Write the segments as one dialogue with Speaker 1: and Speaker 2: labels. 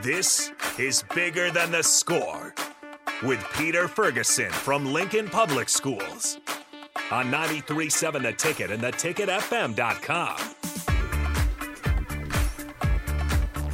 Speaker 1: This is Bigger Than the Score with Peter Ferguson from Lincoln Public Schools on 937 The Ticket and theticketfm.com.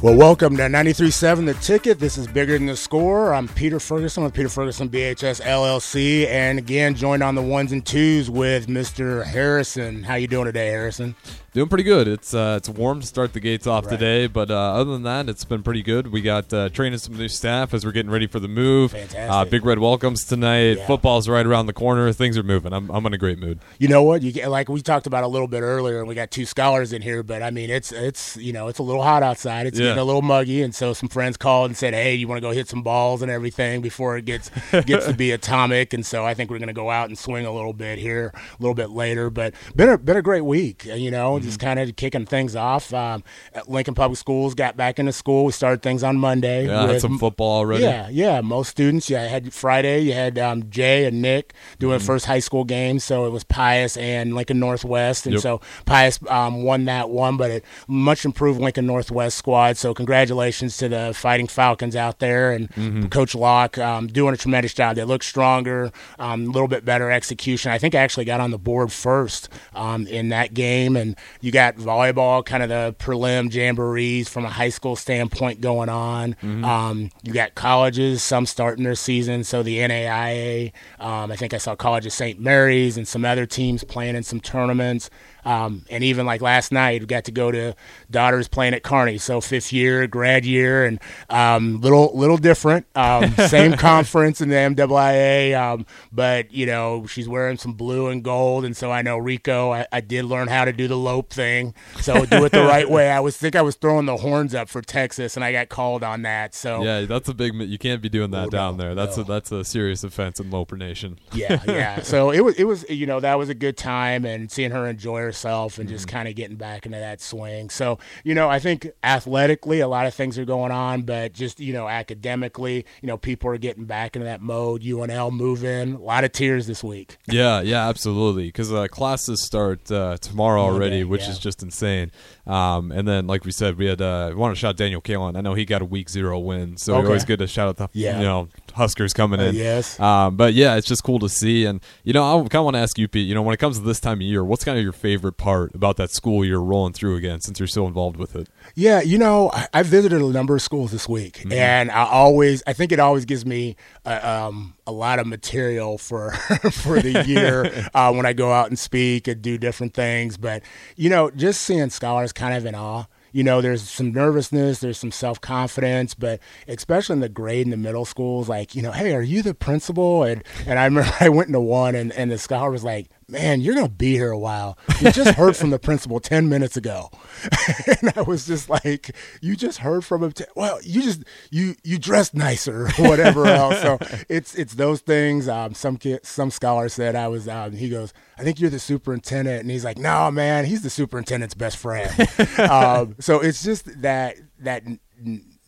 Speaker 2: Well, welcome to 93.7 The Ticket. This is Bigger Than the Score. I'm Peter Ferguson with Peter Ferguson BHS LLC. And again, joined on the ones and twos with Mr. Harrison. How you doing today, Harrison?
Speaker 3: Doing pretty good. It's uh, it's warm to start the gates off
Speaker 2: Right.
Speaker 3: today, but uh, other than that, it's been pretty good. We got uh, training some new staff as we're getting ready for the move.
Speaker 2: Fantastic.
Speaker 3: Uh, Big Red welcomes tonight.
Speaker 2: Yeah.
Speaker 3: Football's right around the corner. Things are moving. I'm, I'm in a great mood.
Speaker 2: You know what? You get, like we talked about a little bit earlier, and we got two scholars in here. But I mean, it's it's you know it's a little hot outside. It's
Speaker 3: Yeah.
Speaker 2: getting a little muggy, and so some friends called and said, "Hey, you want to go hit some balls and everything before it gets gets to be atomic?" And so I think we're going to go out and swing a little bit here a little bit later. But been a been a great week. You know. Just kind of kicking things off. Um, at Lincoln Public Schools got back into school. We started things on Monday.
Speaker 3: Yeah,
Speaker 2: with-
Speaker 3: some football already.
Speaker 2: yeah, yeah. Most students. Yeah, I had Friday. You had um, Jay and Nick doing
Speaker 3: Mm-hmm.
Speaker 2: first high school games. So it was Pius and Lincoln Northwest, and
Speaker 3: Yep.
Speaker 2: so Pius um, won that one, but it much improved Lincoln Northwest squad. So congratulations to the Fighting Falcons out there and
Speaker 3: Mm-hmm.
Speaker 2: Coach Locke um, doing a tremendous job. They look stronger, um, a little bit better execution. I think I actually got on the board first um, in that game, and you got volleyball, kind of the prelim jamborees from a high school standpoint going on. Um, you got colleges, some starting their season. So the NAIA, um, I think I saw College of St. Mary's and some other teams playing in some tournaments. Um, and even like last night, we got to go to daughters playing at Kearney, So fifth year, grad year, and um, little little different. Um, same conference in the MIAA, um, but you know she's wearing some blue and gold, and so I know Rico. I, I did learn how to do the lope thing, so do it the right way. I was think I was throwing the horns up for Texas, and I got called on that. So
Speaker 3: Yeah, that's a big. You can't be doing that
Speaker 2: Oh,
Speaker 3: down
Speaker 2: no,
Speaker 3: there. That's
Speaker 2: no.
Speaker 3: a that's a serious offense in Loper Nation.
Speaker 2: yeah, yeah. So it was, it was, you know, that was a good time, and seeing her enjoy herself, and just kind of getting back into that swing. So, you know, I think athletically, a lot of things are going on, but just you know, academically, you know, people are getting back into that mode. UNL moving, a lot of tears this week.
Speaker 3: Yeah, yeah, absolutely. Because uh, classes start uh, tomorrow already, which
Speaker 2: yeah.
Speaker 3: is just insane. Um, and then, like we said, we had uh, we want to shout Daniel Kaelin. I know he got a week zero win, so
Speaker 2: Okay.
Speaker 3: always good to shout out the
Speaker 2: Yeah.
Speaker 3: you know Huskers coming
Speaker 2: Uh,
Speaker 3: in.
Speaker 2: yes.
Speaker 3: Um, but yeah, it's just cool to see. And you know, I kind of want to ask you, Pete. You know, when it comes to this time of year, what's kind of your favorite part about that school you're rolling through again, since you're so involved with it?
Speaker 2: Yeah, you know, I, visited a number of schools this week,
Speaker 3: Mm-hmm.
Speaker 2: and I always, I think it always gives me uh, um, a lot of material for for the year uh, when I go out and speak and do different things. But you know, just seeing scholars kind of in awe. You know, there's some nervousness, there's some self confidence, but especially in the grade in the middle schools, like, you know, hey, are you the principal? And and I remember I went into one, and and the scholar was like, man, you're gonna be here a while. You just heard from the principal ten minutes ago, and I was just like, you just heard from him. T- well, you just you you dressed nicer or whatever else. So it's it's those things. Um, some kid, some scholar said I was. Um, he goes, I think you're the superintendent, and he's like, no, man, he's the superintendent's best friend. um, so it's just that that. n-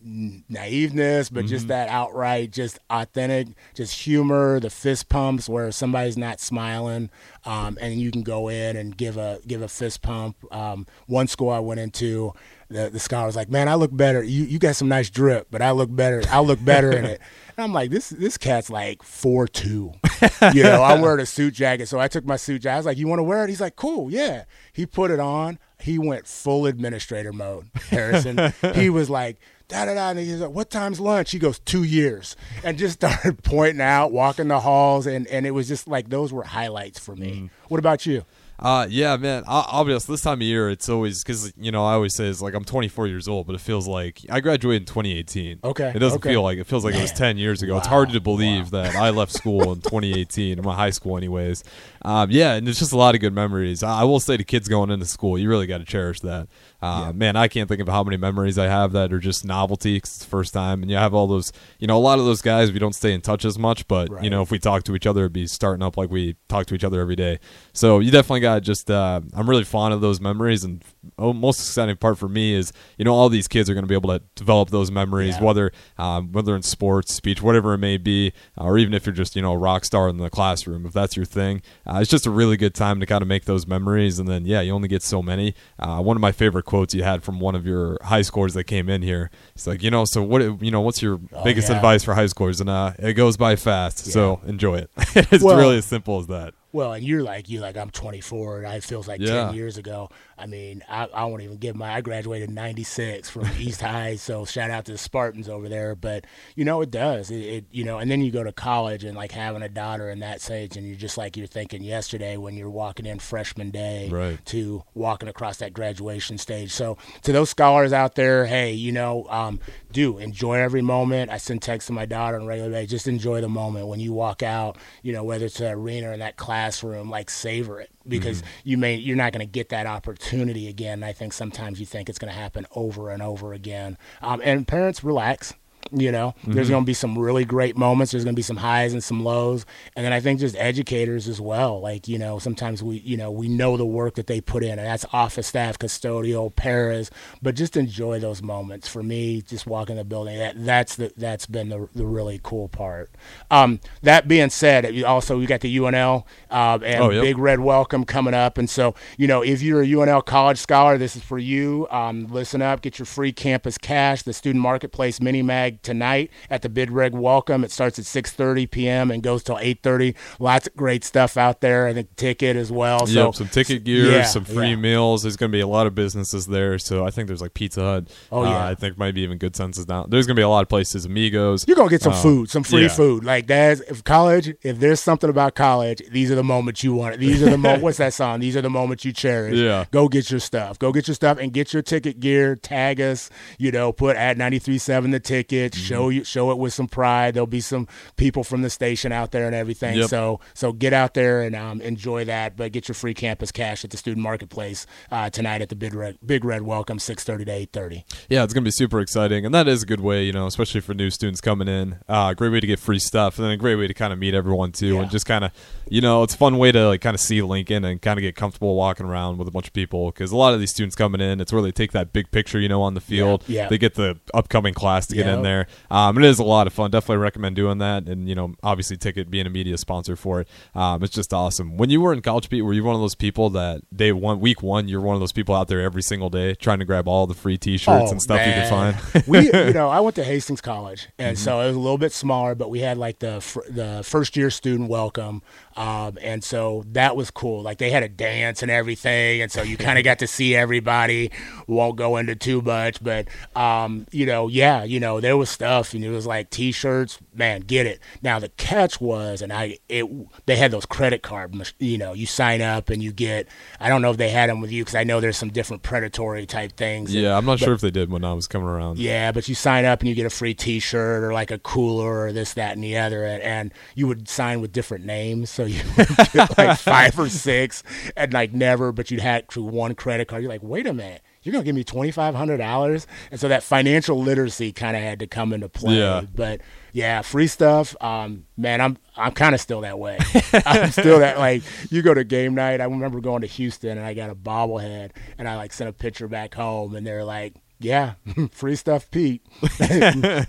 Speaker 2: naiveness but just that outright just authentic just humor the fist pumps where somebody's not smiling um, and you can go in and give a give a fist pump. Um, one school i went into the, the scholar was like man i look better. You, you got some nice drip but i look better i look better in it. And i'm like this this cat's like four two. You know i'm wearing a suit jacket so i took my suit jacket. I was like you want to wear it? He's like cool yeah. He put it on. He went full administrator mode harrison. He was like da da da. And he's like, "What time's lunch?" He goes, two years," and just started pointing out, walking the halls, and and it was just like those were highlights for me. What about you?
Speaker 3: Uh, yeah, man. I'll, I'll be honest. This time of year, it's always because you know I always say it's like I'm 24 years old, but it feels like I graduated in 2018.
Speaker 2: Okay,
Speaker 3: it doesn't
Speaker 2: okay.
Speaker 3: feel like it feels like it was 10 years ago. It's hard to believe that I left school in 2018, in my high school, anyways. Um, yeah, and it's just a lot of good memories. I, I will say to kids going into school, you really got to cherish that. Uh, Man, I can't think of how many memories I have that are just novelty 'cause it's the first time, and you have all those. You know, a lot of those guys we don't stay in touch as much, but
Speaker 2: Right.
Speaker 3: you know, if we talk to each other, it'd be starting up like we talk to each other every day. So you definitely got just. Uh, I'm really fond of those memories, and oh, most exciting part for me is you know all these kids are going to be able to develop those memories,
Speaker 2: Yeah.
Speaker 3: whether um, whether in sports, speech, whatever it may be, or even if you're just you know a rock star in the classroom, if that's your thing. Uh, it's just a really good time to kind of make those memories, and then yeah, you only get so many. Uh, one of my favorite quotes quotes you had from one of your high scores that came in here. He's like, you know, so what, you know, what's your
Speaker 2: Oh,
Speaker 3: biggest
Speaker 2: yeah.
Speaker 3: advice for high scores? And uh, it goes by fast, so enjoy it. it's
Speaker 2: Well-
Speaker 3: really as simple as that.
Speaker 2: Well, and you're like you like I'm 24, and it feels like
Speaker 3: Yeah.
Speaker 2: 10 years ago. I mean, I, I won't even give my. I graduated in '96 from East High, so shout out to the Spartans over there. But you know, it does. It, it you know, and then you go to college and like having a daughter in that stage, and you're just like you're thinking yesterday when you're walking in freshman day
Speaker 3: Right.
Speaker 2: to walking across that graduation stage. So to those scholars out there, hey, you know, um, do enjoy every moment. I send texts to my daughter on a regular basis. Just enjoy the moment when you walk out. You know, whether it's an arena or in that classroom, like savor it because you may you're not going to get that opportunity again. I think sometimes you think it's going to happen over and over again. Um, and parents, relax. You know, there's going to be some really great moments. There's going to be some highs and some lows, and then I think just educators as well. Like you know, sometimes we you know we know the work that they put in, and that's office staff, custodial, paras. But just enjoy those moments. For me, just walking the building, that that's the that's been the the really cool part. Um, that being said, also we got the UNL uh, and
Speaker 3: Oh, yep.
Speaker 2: big red welcome coming up, and so you know if you're a UNL college scholar, this is for you. Um, listen up, get your free campus cash. The student marketplace mini mag tonight at the Big Red Welcome. It starts at 6:30 p.m. and goes till 8:30. Lots of great stuff out there. I think ticket as well. So
Speaker 3: yep, some ticket gear,
Speaker 2: Yeah,
Speaker 3: some free
Speaker 2: yeah.
Speaker 3: meals. There's going to be a lot of businesses there, so I think there's like Pizza Hut.
Speaker 2: Oh,
Speaker 3: Uh,
Speaker 2: yeah.
Speaker 3: I think maybe even Goodcents now. There's going to be a lot of places, Amigos.
Speaker 2: You're gonna get some
Speaker 3: Uh,
Speaker 2: food, some free
Speaker 3: yeah.
Speaker 2: food. Like that's if college. If there's something about college, these are the moments you want. These are the mo- what's that song? These are the moments you cherish.
Speaker 3: Yeah.
Speaker 2: Go get your stuff. Go get your stuff and get your ticket gear. Tag us. You know, put at 93.7 the ticket.
Speaker 3: Mm-hmm.
Speaker 2: Show you show it with some pride. There'll be some people from the station out there and everything.
Speaker 3: Yep.
Speaker 2: So so get out there and um, enjoy that. But get your free campus cash at the student marketplace uh, tonight at the Big Red Big Red Welcome 6:30 to 8:30.
Speaker 3: Yeah, it's gonna be super exciting, and that is a good way, you know, especially for new students coming in. Uh, great way to get free stuff, and then a great way to kind of meet everyone too,
Speaker 2: Yeah.
Speaker 3: and just kind of, you know, it's a fun way to like kind of see Lincoln and kind of get comfortable walking around with a bunch of people because a lot of these students coming in, it's where they take that big picture, you know, on the field.
Speaker 2: yeah.
Speaker 3: They get the upcoming class to get
Speaker 2: Yeah.
Speaker 3: in there. Um, it is a lot of fun. Definitely recommend doing that, and you know, obviously, Ticket being a media sponsor for it, um, it's just awesome. When you were in college, Pete, were you one of those people that day one, week one, you're one of those people out there every single day trying to grab all the free T-shirts
Speaker 2: Oh,
Speaker 3: and stuff you
Speaker 2: can
Speaker 3: find?
Speaker 2: we, you know, I went to Hastings College, and
Speaker 3: Mm-hmm.
Speaker 2: so it was a little bit smaller, but we had like the fir- the first year student welcome, um, and so that was cool. Like they had a dance and everything, and so you kind of got to see everybody. Won't go into too much, but um, you know, yeah, you know, there was stuff, and it was like T-shirts. Man, get it. Now the catch was, and I it they had those credit card, you know, you sign up and you get. I don't know if they had them with you because I know there's some different predatory type things.
Speaker 3: Yeah, I'm not
Speaker 2: But-
Speaker 3: sure if they did when I was coming around.
Speaker 2: yeah, but you sign up and you get a free T-shirt or like a cooler or this, that, and the other, and, and you would sign with different names, so you would get like five or six, and like never, but you'd have to one credit card. You're like, wait a minute, you're gonna give me twenty five hundred dollars, and so that financial literacy kind of had to come into play.
Speaker 3: Yeah.
Speaker 2: But yeah, free stuff. Um, man, I'm I'm kind of still that way. I'm still that like you go to game night. I remember going to Houston and I got a bobblehead and I like sent a picture back home and they're like, yeah, free stuff, Pete.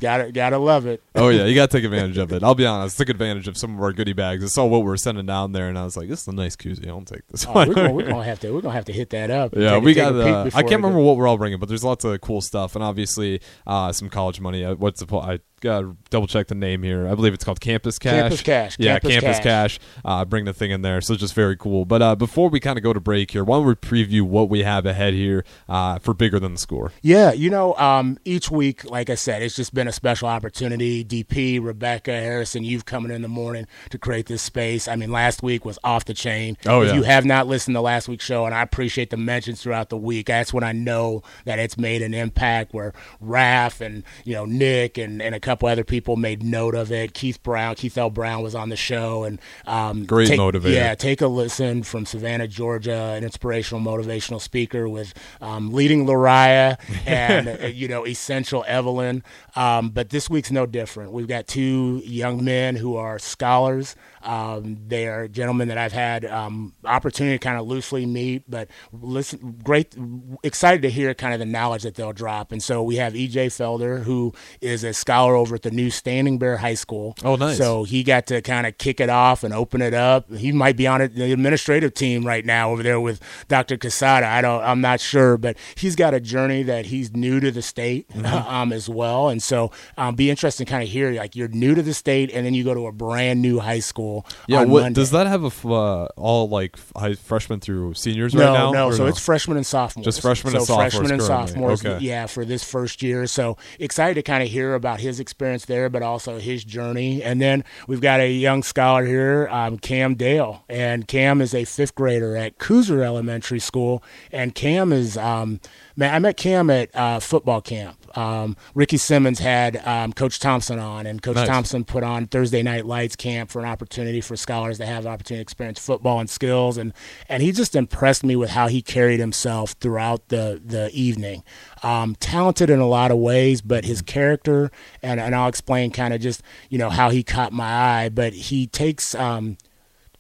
Speaker 2: gotta gotta love it.
Speaker 3: Oh yeah, you gotta take advantage of it. I'll be honest, took advantage of some of our goodie bags. I saw what we were sending down there, and I was like, "This is a nice koozie. I'll take this
Speaker 2: Oh,
Speaker 3: one."
Speaker 2: we're, gonna, we're gonna have to we're gonna have to hit that up.
Speaker 3: Yeah,
Speaker 2: Take
Speaker 3: we
Speaker 2: take
Speaker 3: got. Uh, I can't remember what we're all bringing, but there's lots of cool stuff, and obviously uh, some college money. Uh, what's the? po- I gotta double check the name here. I believe it's called Campus Cash.
Speaker 2: Campus Cash,
Speaker 3: Yeah,
Speaker 2: Campus
Speaker 3: Campus
Speaker 2: Cash.
Speaker 3: Cash. Uh, bring the thing in there, so it's just very cool. But uh, before we kind of go to break here, why don't we preview what we have ahead here uh, for bigger than the score?
Speaker 2: Yeah, you know, um, each week, like I said, it's just been a special opportunity. DP, Rebecca, Harrison, you've coming in the morning to create this space. I mean, last week was off the chain.
Speaker 3: Oh,
Speaker 2: if
Speaker 3: yeah.
Speaker 2: you have not listened to last week's show, and I appreciate the mentions throughout the week, that's when I know that it's made an impact. Where Raph and you know Nick and, and a couple other people made note of it. Keith Brown, Keith L. Brown was on the show, and um,
Speaker 3: Great
Speaker 2: take-
Speaker 3: motivator.
Speaker 2: Yeah, take a listen from Savannah, Georgia, an inspirational, motivational speaker with um, leading Lariah and uh, you know essential Evelyn. Um, but this week's no different. We've got two young men who are scholars. Um, they are gentlemen that I've had um, opportunity to kind of loosely meet, but listen, great, excited to hear kind of the knowledge that they'll drop. And so we have EJ Felder, who is a scholar over at the new Standing Bear High School.
Speaker 3: Oh, nice.
Speaker 2: So he got to kind of kick it off and open it up. He might be on it, the administrative team right now over there with Dr. Casada. I don't, I'm not sure, but he's got a journey that he's new to the state
Speaker 3: Mm-hmm.
Speaker 2: um, as well. And so um, be interesting to kind of hear like you're new to the state and then you go to a brand new high school.
Speaker 3: Yeah,
Speaker 2: on
Speaker 3: what
Speaker 2: Monday.
Speaker 3: does that have a f- uh, all like high freshmen through seniors
Speaker 2: no,
Speaker 3: right now?
Speaker 2: No, so it's freshmen and sophomores.
Speaker 3: Just freshmen
Speaker 2: so
Speaker 3: and sophomores
Speaker 2: freshmen and
Speaker 3: currently.
Speaker 2: sophomores.
Speaker 3: Okay.
Speaker 2: Yeah, for this first year. So excited to kind of hear about his experience there, but also his journey. And then we've got a young scholar here, um, Cam Dale, and Cam is a fifth grader at Kooser Elementary School, and Cam is. Um, man, I met Cam at uh, football camp. Um, Ricky Simmons had um, Coach Thompson on, and Coach
Speaker 3: Nice.
Speaker 2: Thompson put on Thursday Night Lights camp for an opportunity for scholars to have an opportunity to experience football and skills, and and he just impressed me with how he carried himself throughout the the evening. Um, talented in a lot of ways, but his character, and and I'll explain kind of just you know how he caught my eye, but he takes.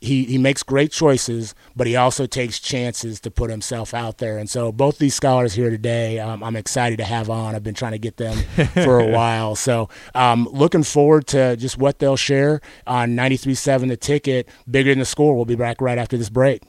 Speaker 2: He, he makes great choices, but he also takes chances to put himself out there. And so both these scholars here today, um, I'm excited to have on. I've been trying to get them for a while. So um, looking forward to just what they'll share on 93.7 The Ticket. Bigger than the score. We'll be back right after this break.